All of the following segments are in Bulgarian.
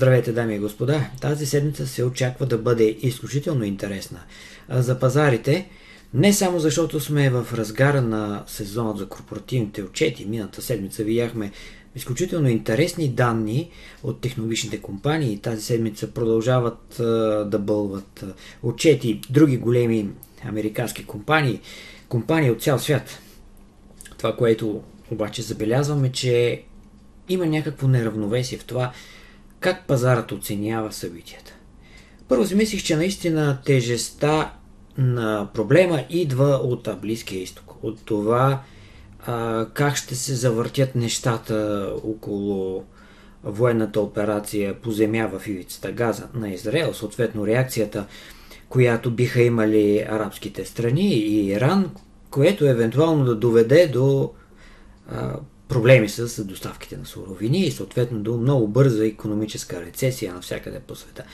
Здравейте, дами и господа! Тази седмица се очаква да бъде изключително интересна за пазарите, не само защото сме в разгара на сезона за корпоративните отчети. Мината седмица видяхме изключително интересни данни от технологичните компании. Тази седмица продължават да бълват отчети други големи американски компании, компании от цял свят. Това, което обаче забелязваме, че има някакво неравновесие в това как пазарът оценява събитията. Първо си мислих, че наистина тежестта на проблема идва от Близкия изток. От това а, как ще се завъртят нещата около военната операция по земя в ивицата Газа на Израел, съответно реакцията, която биха имали арабските страни и Иран, което евентуално да доведе до проблеми с доставките на суровини и съответно до много бърза економическа рецесия навсякъде по света.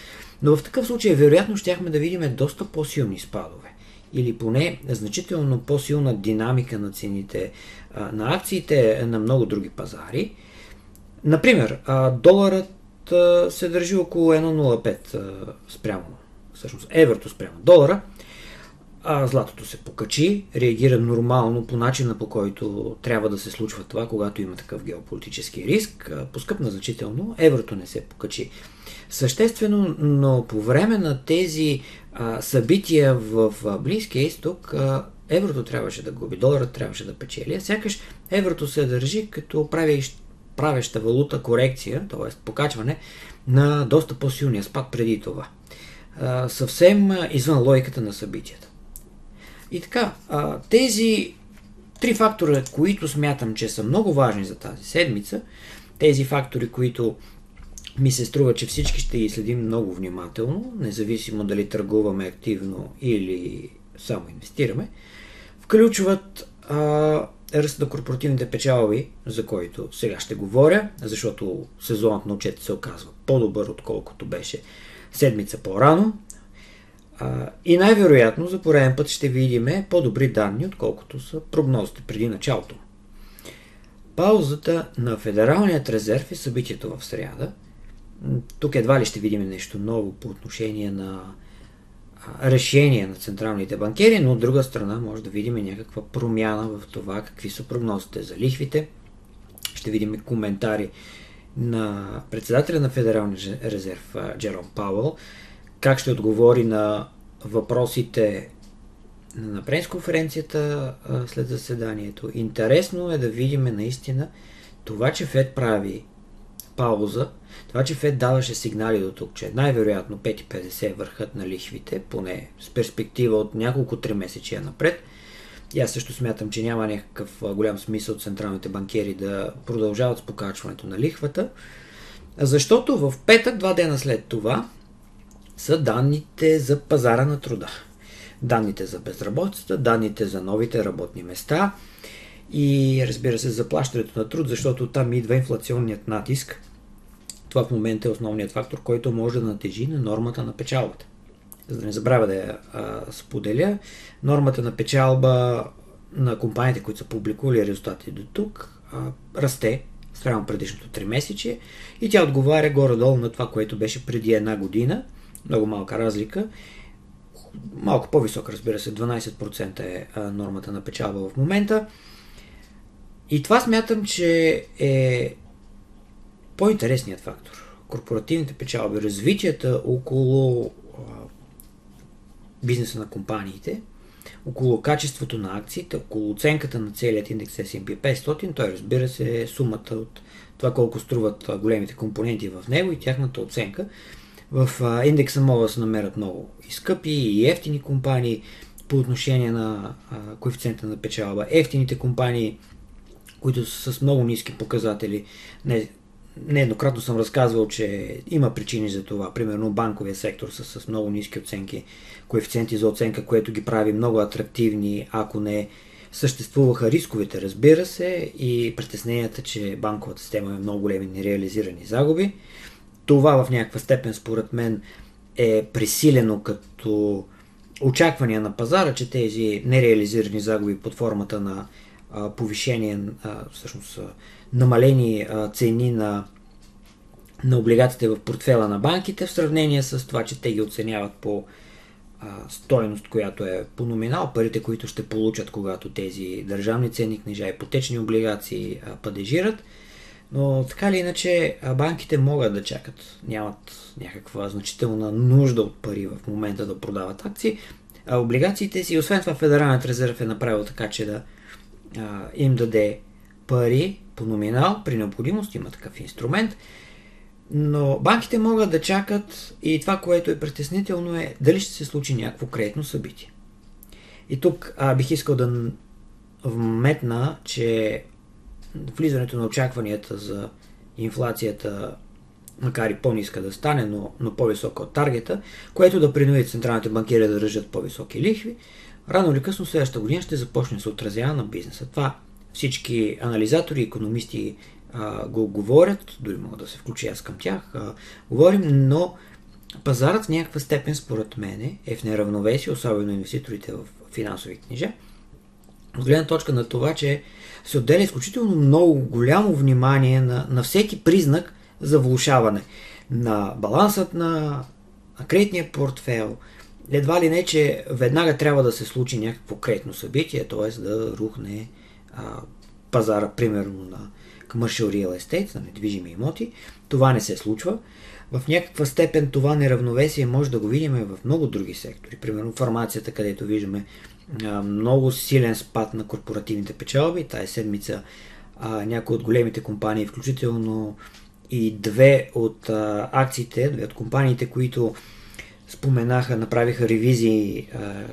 Но в такъв случай вероятно щяхме да видим доста по-силни спадове или поне значително по-силна динамика на цените на акциите на много други пазари. Например, доларът се държи около 1,05 спрямо, всъщност еврото спрямо долара – а, златото се покачи, реагира нормално по начина по който трябва да се случва това, когато има такъв геополитически риск, поскъпна значително, еврото не се покачи. Съществено, но по време на тези а, събития в, в Близкия изток, а, еврото трябваше да губи, доларът трябваше да печели, а сякаш еврото се държи като правещ, правеща валута корекция, т.е. покачване на доста по-силния спад преди това. А, съвсем извън логиката на събитията. И така, а, тези три фактора, които смятам, че са много важни за тази седмица, тези фактори, които ми се струва, че всички ще ги следим много внимателно, независимо дали търгуваме активно или само инвестираме, включват а, ръст на корпоративните печалби, за който сега ще говоря, защото сезонът на отчет се оказва по-добър, отколкото беше седмица по-рано. И най-вероятно за пореден път ще видим по-добри данни, отколкото са прогнозите преди началото. Паузата на Федералният резерв и събитието в среда. Тук едва ли ще видим нещо ново по отношение на решение на централните банкери, но от друга страна може да видим някаква промяна в това какви са прогнозите за лихвите. Ще видим коментари на председателя на Федералния резерв Джером Пауъл как ще отговори на въпросите на пресконференцията след заседанието. Интересно е да видим наистина това, че Фед прави пауза, това, че Фед даваше сигнали до тук, че най-вероятно 5,50 върхът на лихвите, поне с перспектива от няколко три месечия напред. И аз също смятам, че няма някакъв голям смисъл от централните банкери да продължават с покачването на лихвата, защото в петък, два дена след това, са данните за пазара на труда. Данните за безработицата, данните за новите работни места и разбира се заплащането на труд, защото там идва инфлационният натиск. Това в момента е основният фактор, който може да натежи на нормата на печалбата. За да не забравя да я а, споделя, нормата на печалба на компаниите, които са публикували резултати до тук, а, расте спрямо предишното 3 месече и тя отговаря горе-долу на това, което беше преди една година – много малка разлика. Малко по-висок, разбира се, 12% е нормата на печалба в момента. И това смятам, че е по-интересният фактор. Корпоративните печалби, развитията около бизнеса на компаниите, около качеството на акциите, около оценката на целият индекс S&P 500, той разбира се е сумата от това колко струват големите компоненти в него и тяхната оценка. В индекса могат да се намерят много и скъпи, и ефтини компании по отношение на коефициента на печалба. Ефтините компании, които са с много ниски показатели, не, нееднократно съм разказвал, че има причини за това. Примерно банковия сектор са с много ниски оценки, коефициенти за оценка, което ги прави много атрактивни, ако не съществуваха рисковете, разбира се, и притесненията, че банковата система е много големи нереализирани загуби. Това в някаква степен, според мен, е пресилено като очаквания на пазара, че тези нереализирани загуби под формата на а, повишение, а, всъщност намалени а, цени на на облигациите в портфела на банките в сравнение с това, че те ги оценяват по а, стоеност, която е по номинал, парите, които ще получат, когато тези държавни ценни книжа, ипотечни облигации а, падежират. Но така или иначе, банките могат да чакат. Нямат някаква значителна нужда от пари в момента да продават акции. А облигациите си, освен това, Федералният резерв е направил така, че да а, им даде пари по номинал при необходимост. Има такъв инструмент. Но банките могат да чакат и това, което е притеснително е дали ще се случи някакво кредитно събитие. И тук а, бих искал да вметна, че влизането на очакванията за инфлацията, макар и по-ниска да стане, но, но по-висока от таргета, което да принуди централните банкири да държат по-високи лихви, рано или късно следващата година ще започне да се отразява на бизнеса. Това всички анализатори, економисти а, го говорят, дори мога да се включи аз към тях, а, говорим, но пазарът в някаква степен, според мен, е в неравновесие, особено инвеститорите в финансови книжа, от гледна точка на това, че се отделя изключително много голямо внимание на, на всеки признак за влушаване на балансът на, на кредитния портфел. Едва ли не, че веднага трябва да се случи някакво кредитно събитие, т.е. да рухне а, пазара, примерно на commercial real estate, на недвижими имоти. Това не се случва. В някаква степен това неравновесие може да го видим в много други сектори. Примерно фармацията, където виждаме много силен спад на корпоративните печалби. Тая седмица някои от големите компании, включително и две от а, акциите, две от компаниите, които споменаха, направиха ревизии а,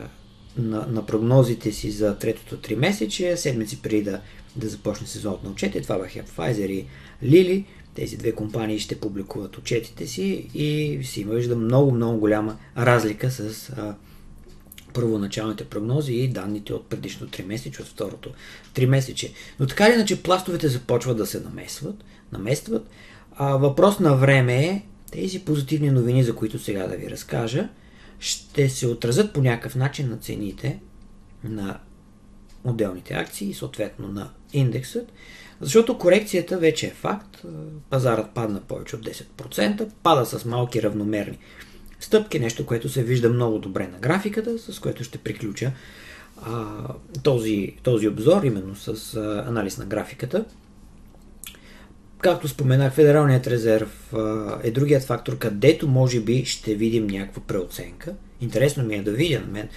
на, на прогнозите си за третото три месече, седмици преди да, да започне сезонът на отчети. Това бяха Pfizer и Lilly. Тези две компании ще публикуват отчетите си и си вижда много, много голяма разлика с а, първоначалните прогнози и данните от предишното 3 месече, от второто 3 месече. Но така или иначе пластовете започват да се намесват, наместват. А, въпрос на време е тези позитивни новини, за които сега да ви разкажа, ще се отразят по някакъв начин на цените на отделните акции и съответно на индексът, защото корекцията вече е факт. Пазарът падна повече от 10%, пада с малки равномерни стъпки, нещо, което се вижда много добре на графиката, с което ще приключа а, този, този обзор, именно с а, анализ на графиката. Както споменах, Федералният резерв а, е другият фактор, където може би ще видим някаква преоценка. Интересно ми е да видя на мен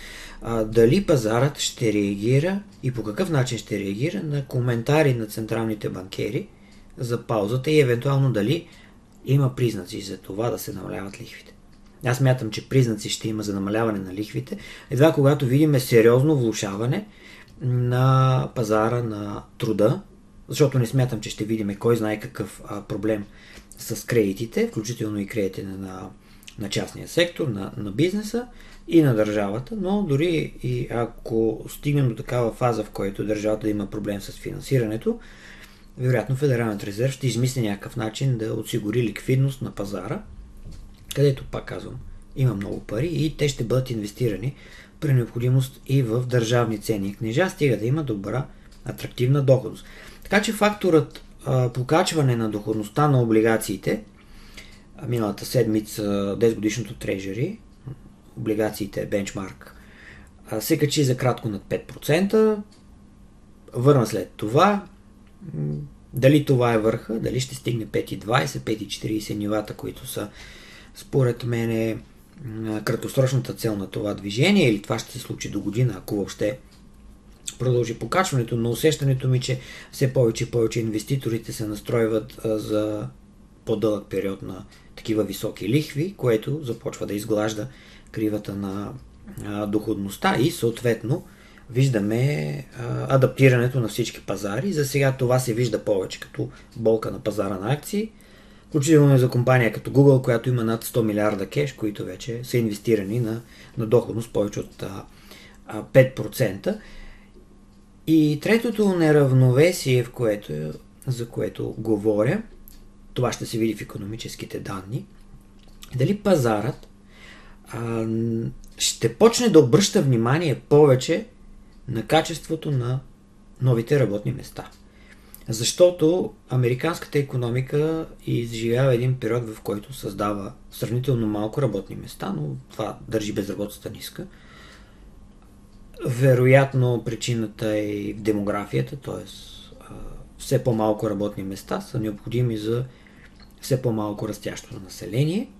а, дали пазарът ще реагира и по какъв начин ще реагира на коментари на централните банкери за паузата и евентуално дали има признаци за това да се намаляват лихвите. Аз мятам, че признаци ще има за намаляване на лихвите, едва когато видим сериозно влушаване на пазара на труда, защото не смятам, че ще видим кой знае какъв проблем с кредитите, включително и кредитите на, на частния сектор, на, на бизнеса и на държавата, но дори и ако стигнем до такава фаза, в която държавата има проблем с финансирането, вероятно Федералният резерв ще измисли някакъв начин да осигури ликвидност на пазара – където, пак казвам, има много пари и те ще бъдат инвестирани при необходимост и в държавни ценни книжа, стига да има добра, атрактивна доходност. Така че факторът а, покачване на доходността на облигациите, миналата седмица 10 годишното трежери, облигациите бенчмарк, а, се качи за кратко над 5%, върна след това, дали това е върха, дали ще стигне 5,20, 5,40 нивата, които са според мен е краткосрочната цел на това движение или това ще се случи до година, ако въобще продължи покачването, но усещането ми, че все повече и повече инвеститорите се настройват за по-дълъг период на такива високи лихви, което започва да изглажда кривата на доходността и съответно виждаме адаптирането на всички пазари. За сега това се вижда повече като болка на пазара на акции – Включително и за компания като Google, която има над 100 милиарда кеш, които вече са инвестирани на, на доходност повече от а, а, 5%. И третото неравновесие, в което, за което говоря, това ще се види в економическите данни, дали пазарът а, ще почне да обръща внимание повече на качеството на новите работни места. Защото американската економика изживява един период, в който създава сравнително малко работни места, но това държи безработицата ниска. Вероятно причината е в демографията, т.е. все по-малко работни места са необходими за все по-малко растящо население,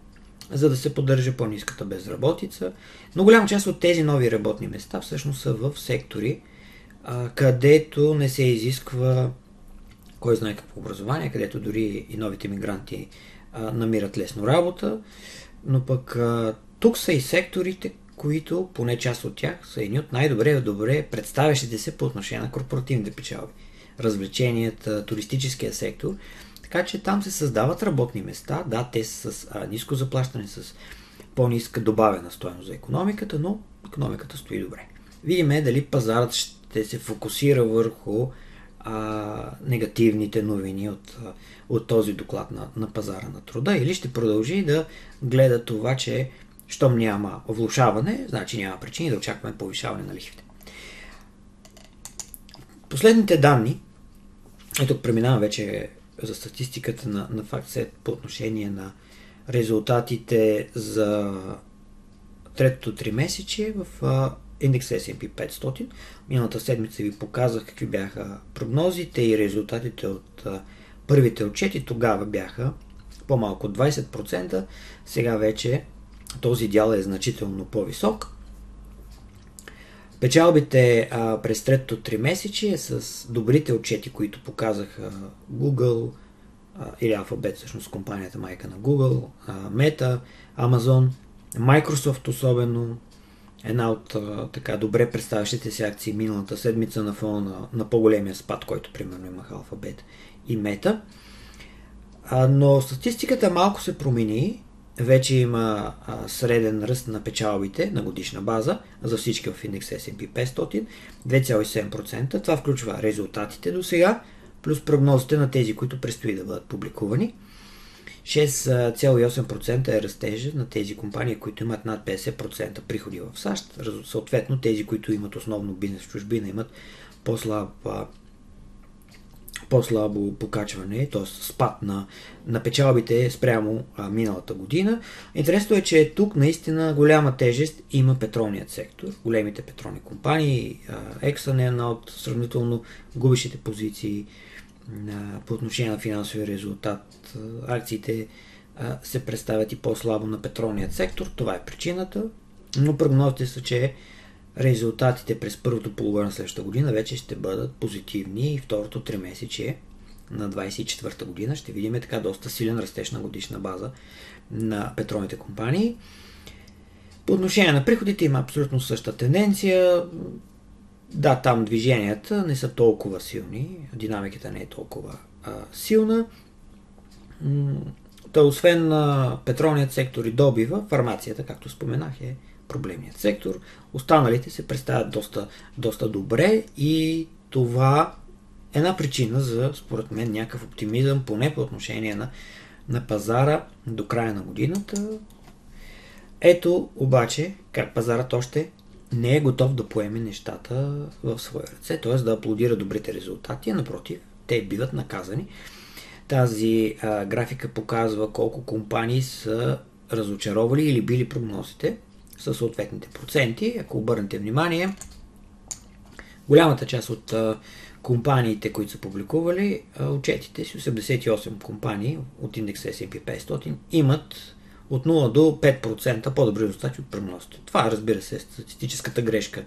за да се поддържа по-низката безработица. Но голяма част от тези нови работни места всъщност са в сектори, където не се изисква кой знае какво образование, където дори и новите мигранти а, намират лесно работа, но пък а, тук са и секторите, които, поне част от тях, са едни от най-добре добре представящите се по отношение на корпоративните печалби. Развлеченията, туристическия сектор. Така че там се създават работни места. Да, те са с а, ниско заплащане, с по-ниска добавена стоеност за економиката, но економиката стои добре. Видиме дали пазарът ще се фокусира върху а, негативните новини от, от този доклад на, на пазара на труда или ще продължи да гледа това, че щом няма влушаване, значи няма причини да очакваме повишаване на лихвите. Последните данни, ето преминавам вече за статистиката на, на FactSet по отношение на резултатите за третото три месече в индекса S&P 500. Миналата седмица ви показах какви бяха прогнозите и резултатите от първите отчети. Тогава бяха по-малко от 20%. Сега вече този дял е значително по-висок. Печалбите а, през третото три месече с добрите отчети, които показаха Google а, или Alphabet, всъщност компанията майка на Google, а, Meta, Amazon, Microsoft особено, една от така добре представящите се акции миналата седмица на фона на, на по-големия спад, който примерно имах Alphabet и Meta. А, но статистиката малко се промени. Вече има среден ръст на печалбите на годишна база за всички в индекс S&P 500 2,7%. Това включва резултатите до сега, плюс прогнозите на тези, които предстои да бъдат публикувани. 6,8% е растежа на тези компании, които имат над 50% приходи в САЩ. Съответно, тези, които имат основно бизнес в чужбина, имат по-слаб по-слабо покачване, т.е. спад на, на печалбите спрямо а, миналата година. Интересно е, че тук наистина голяма тежест има петролният сектор. Големите петролни компании, Exxon е една от сравнително губещите позиции, по отношение на финансовия резултат. Акциите се представят и по-слабо на петролният сектор. Това е причината. Но прогнозите са, че резултатите през първото полугодие на следващата година вече ще бъдат позитивни и второто три месече на 24-та година ще видим така доста силен растеж на годишна база на петролните компании. По отношение на приходите има абсолютно същата тенденция. Да, там движенията не са толкова силни, динамиката не е толкова а, силна. Та, освен на петролният сектор и добива, фармацията, както споменах, е проблемният сектор. Останалите се представят доста, доста добре и това е една причина за, според мен, някакъв оптимизъм, поне по отношение на, на пазара до края на годината. Ето обаче как пазарът още не е готов да поеме нещата в своя ръце, т.е. да аплодира добрите резултати, а напротив, те биват наказани. Тази а, графика показва колко компании са разочаровали или били прогнозите със съответните проценти. Ако обърнете внимание, голямата част от а, компаниите, които са публикували а, отчетите си, 88 компании от индекса S&P 500 имат от 0 до 5% по-добри резултати от прогнозите. Това, разбира се, статистическата грешка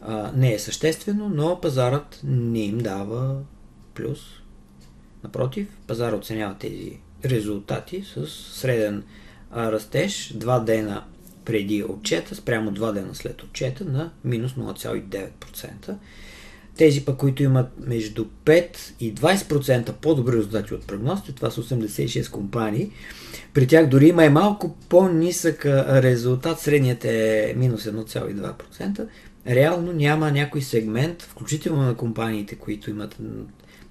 а, не е съществено, но пазарът не им дава плюс. Напротив, пазарът оценява тези резултати с среден а, растеж 2 дена преди отчета, спрямо 2 дена след отчета на минус 0,9%. Тези пък, които имат между 5 и 20% по-добри резултати от прогнозите, това са 86 компании. При тях дори има и малко по-нисък резултат, средният е минус 1,2%. Реално няма някой сегмент, включително на компаниите, които имат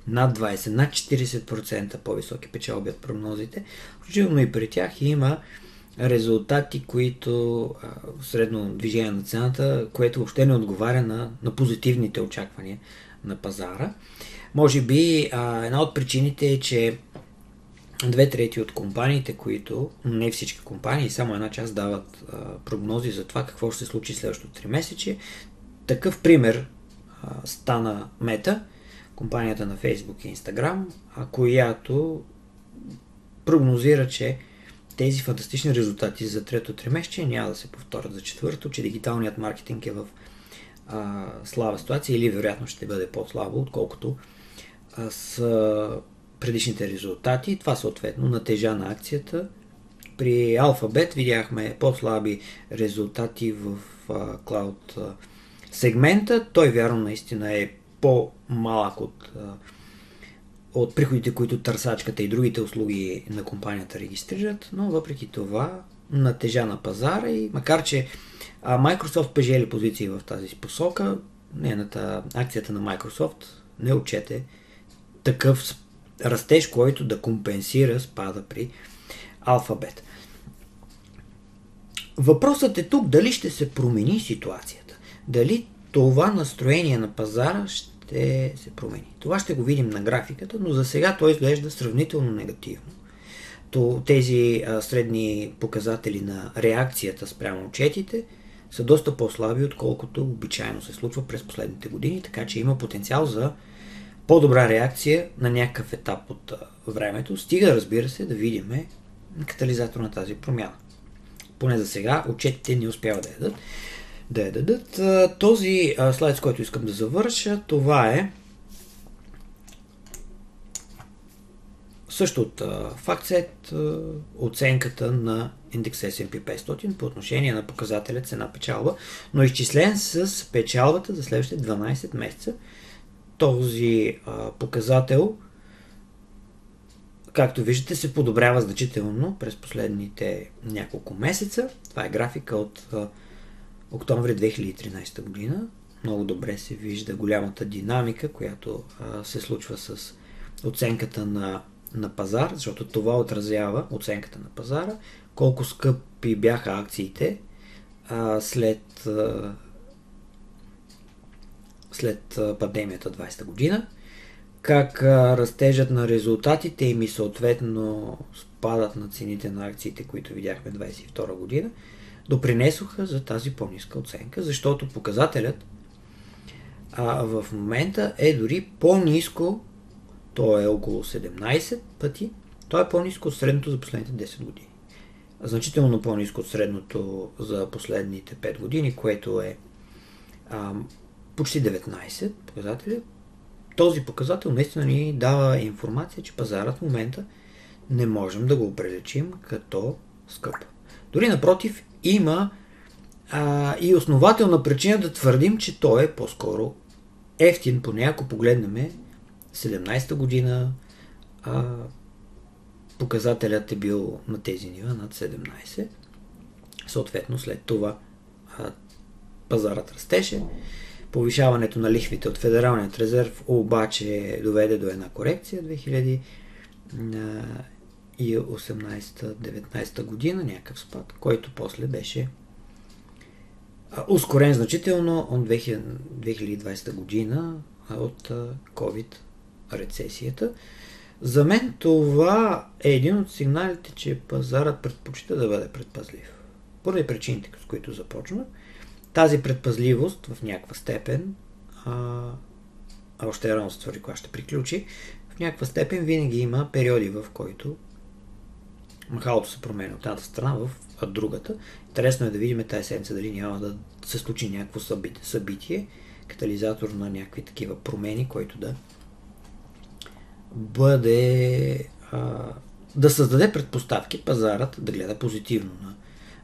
над 20, над 40% по-високи печалби от прогнозите. Включително и при тях има резултати, които средно движение на цената, което въобще не отговаря на, на позитивните очаквания на пазара. Може би а, една от причините е, че две трети от компаниите, които, не всички компании, само една част дават а, прогнози за това какво ще се случи следващото 3 месече. Такъв пример а, стана Мета, компанията на Facebook и Instagram, а, която прогнозира, че тези фантастични резултати за трето тримесечие няма да се повторят за четвърто, че дигиталният маркетинг е в а, слаба ситуация или вероятно ще бъде по-слабо, отколкото а, с предишните резултати. Това съответно натежа на акцията. При Алфабет видяхме по-слаби резултати в а, клауд а, сегмента. Той вярно наистина е по-малък от а, от приходите, които търсачката и другите услуги на компанията регистрират, но въпреки това натежа на пазара и макар, че Microsoft пежели позиции в тази посока, нейната акцията на Microsoft не отчете такъв растеж, който да компенсира спада при Alphabet. Въпросът е тук дали ще се промени ситуацията. Дали това настроение на пазара ще ще се промени. Това ще го видим на графиката, но за сега той изглежда сравнително негативно. То, тези а, средни показатели на реакцията спрямо отчетите са доста по-слаби, отколкото обичайно се случва през последните години, така че има потенциал за по-добра реакция на някакъв етап от времето. Стига, разбира се, да видим катализатор на тази промяна. Поне за сега отчетите не успяват да ядат да я дадат. Този слайд, с който искам да завърша, това е също от FactSet оценката на индекс S&P 500 по отношение на показателя цена-печалба, но изчислен с печалбата за следващите 12 месеца. Този показател, както виждате, се подобрява значително през последните няколко месеца. Това е графика от октомври 2013 година. Много добре се вижда голямата динамика, която се случва с оценката на, на пазар, защото това отразява оценката на пазара, колко скъпи бяха акциите а, след, а, след пандемията 20 година, как а, на резултатите им и съответно спадат на цените на акциите, които видяхме 22 година допринесоха за тази по-ниска оценка, защото показателят а, в момента е дори по-низко, то е около 17 пъти, то е по-низко от средното за последните 10 години. Значително по-низко от средното за последните 5 години, което е а, почти 19 показатели. Този показател наистина ни дава информация, че пазарът в момента не можем да го оприличим като скъп. Дори напротив, има а, и основателна причина да твърдим, че той е по-скоро ефтин, поне ако погледнем 17-та година, а, показателят е бил на тези нива над 17. Съответно, след това а, пазарът растеше. Повишаването на лихвите от Федералният резерв обаче доведе до една корекция 2018-19 година, някакъв спад, който после беше ускорен значително от 2020 година от COVID рецесията. За мен това е един от сигналите, че пазарът предпочита да бъде предпазлив. Поради причините, с които започна. Тази предпазливост в някаква степен, а, още е рано се твърди, кога ще приключи, в някаква степен винаги има периоди, в който махалото се променя от едната страна в другата. Интересно е да видим тази седмица дали няма да се случи някакво събитие, катализатор на някакви такива промени, който да бъде а, да създаде предпоставки пазарът да гледа позитивно на,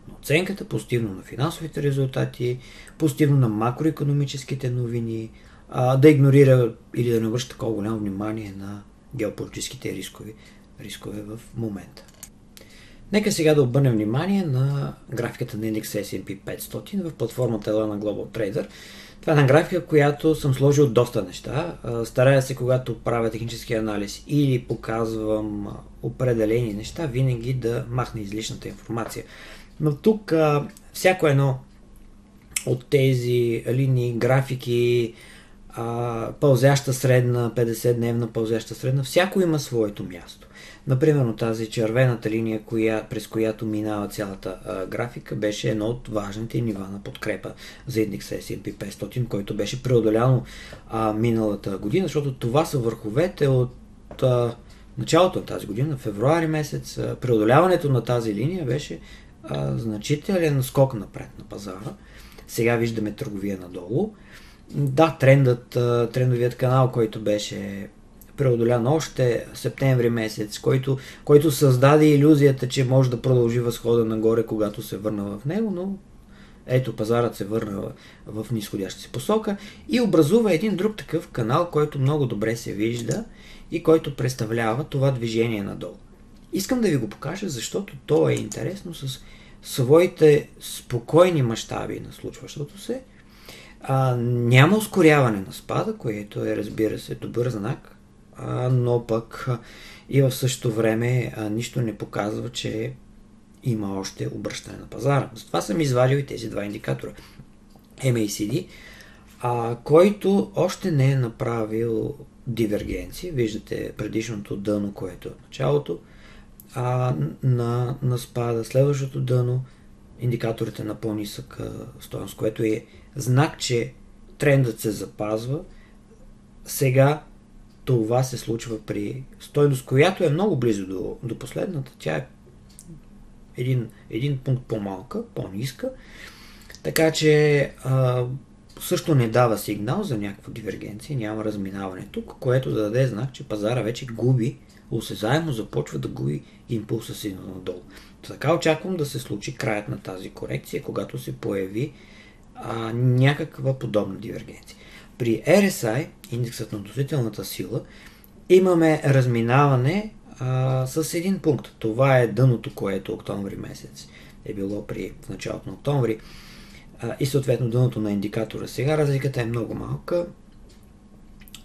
на оценката, позитивно на финансовите резултати, позитивно на макроекономическите новини, а, да игнорира или да не обръща такова голямо внимание на геополитическите рискови, рискове в момента. Нека сега да обърнем внимание на графиката на индекс S&P 500 в платформата на Global Trader. Това е една графика, която съм сложил доста неща. Старая се, когато правя технически анализ или показвам определени неща, винаги да махна излишната информация. Но тук всяко едно от тези линии, графики, пълзяща средна, 50-дневна пълзяща средна, всяко има своето място. Например, тази червената линия, коя, през която минава цялата а, графика, беше едно от важните нива на подкрепа за индекса S&P 500, който беше преодоляно а, миналата година, защото това са върховете от а, началото на тази година, февруари месец. А, преодоляването на тази линия беше а, значителен скок напред на пазара. Сега виждаме търговия надолу. Да, трендът, трендовият канал, който беше преодолян още септември месец, който, който създаде иллюзията, че може да продължи възхода нагоре, когато се върна в него, но ето пазарът се върна в, в нисходяща си посока и образува един друг такъв канал, който много добре се вижда и който представлява това движение надолу. Искам да ви го покажа, защото то е интересно с своите спокойни мащаби на случващото се. А, няма ускоряване на спада, което е, разбира се, добър знак, но пък и в същото време нищо не показва, че има още обръщане на пазара. Затова съм извадил и тези два индикатора. MACD, а, който още не е направил дивергенция. Виждате предишното дъно, което е началото а, на, на спада. Следващото дъно, индикаторите на по-нисък стоеност, което е знак, че трендът се запазва. Сега това се случва при стойност, която е много близо до, до последната. Тя е един, един пункт по-малка, по-ниска. Така че а, също не дава сигнал за някаква дивергенция, няма разминаване тук, което да даде знак, че пазара вече губи, осезаемо започва да губи импулса си надолу. Така очаквам да се случи краят на тази корекция, когато се появи а, някаква подобна дивергенция. При RSI, индексът на относителната сила, имаме разминаване а, с един пункт. Това е дъното, което октомври месец е било при в началото на октомври а, и съответно дъното на индикатора. Сега разликата е много малка,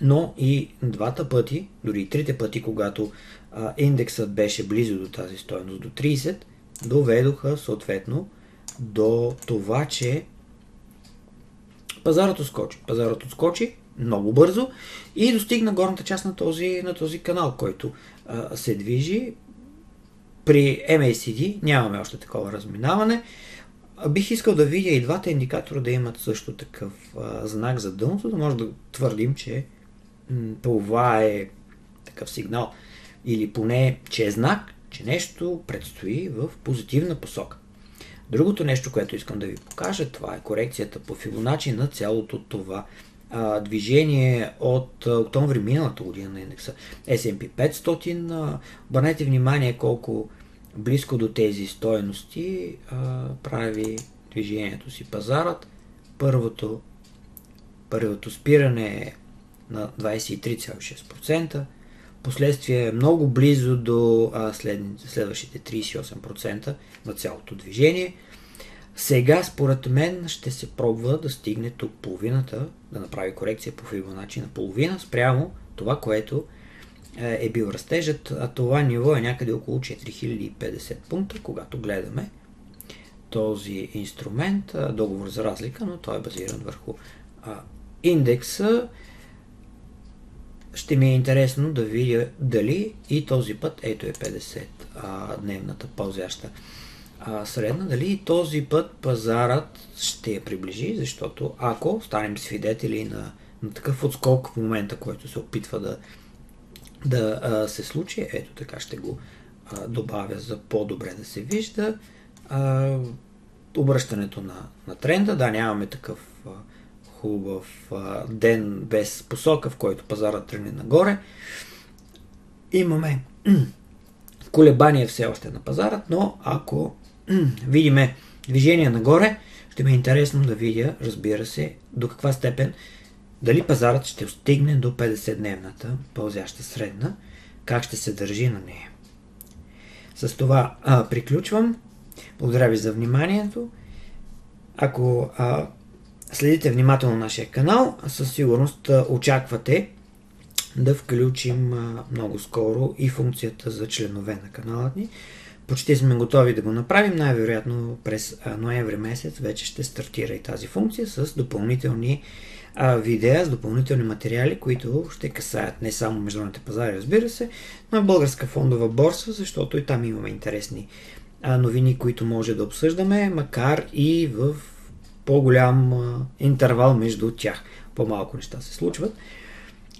но и двата пъти, дори и трите пъти, когато а, индексът беше близо до тази стоеност, до 30, доведоха съответно до това, че пазарът отскочи. Пазарът отскочи много бързо и достигна горната част на този, на този канал, който а, се движи. При MACD нямаме още такова разминаване. Бих искал да видя и двата индикатора да имат също такъв а, знак за дъното, да може да твърдим, че м- това е такъв сигнал или поне, че е знак, че нещо предстои в позитивна посока. Другото нещо, което искам да ви покажа, това е корекцията по Фибоначи на цялото това а, движение от а, октомври миналата година на индекса S&P 500. Обърнете внимание колко близко до тези стоености а, прави движението си пазарът. Първото, първото спиране е на 23,6%, последствие е много близо до а, след, следващите 38% на цялото движение. Сега, според мен, ще се пробва да стигне тук половината, да направи корекция по Фибоначи на половина спрямо това, което е, е бил растежът, а това ниво е някъде около 4050 пункта, когато гледаме този инструмент, договор за разлика, но той е базиран върху индекса ще ми е интересно да видя дали и този път, ето е 50 а, дневната пълзяща а, средна, дали и този път пазарът ще я приближи, защото ако станем свидетели на, на такъв отскок в момента, който се опитва да, да а, се случи, ето така ще го а, добавя за по-добре да се вижда, а, обръщането на, на тренда, да, нямаме такъв а, хубав ден без посока, в който пазара тръгне нагоре. Имаме колебания все още на пазара, но ако видиме движение нагоре, ще ми е интересно да видя, разбира се, до каква степен дали пазарът ще стигне до 50-дневната пълзяща средна, как ще се държи на нея. С това а, приключвам. Благодаря ви за вниманието. Ако а, следите внимателно нашия канал, със сигурност очаквате да включим много скоро и функцията за членове на канала ни. Почти сме готови да го направим. Най-вероятно през ноември месец вече ще стартира и тази функция с допълнителни видеа, с допълнителни материали, които ще касаят не само международните пазари, разбира се, но и българска фондова борса, защото и там имаме интересни новини, които може да обсъждаме, макар и в по-голям интервал между тях. По-малко неща се случват.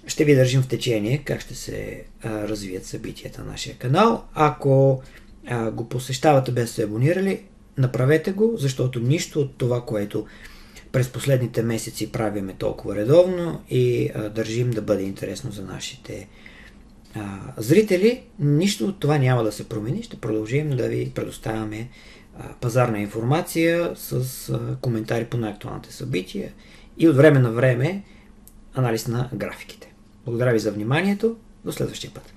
Ще ви държим в течение как ще се развият събитията на нашия канал. Ако го посещавате без се абонирали, направете го, защото нищо от това, което през последните месеци правиме толкова редовно и държим да бъде интересно за нашите зрители, нищо от това няма да се промени. Ще продължим да ви предоставяме пазарна информация с коментари по най-актуалните събития и от време на време анализ на графиките. Благодаря ви за вниманието. До следващия път.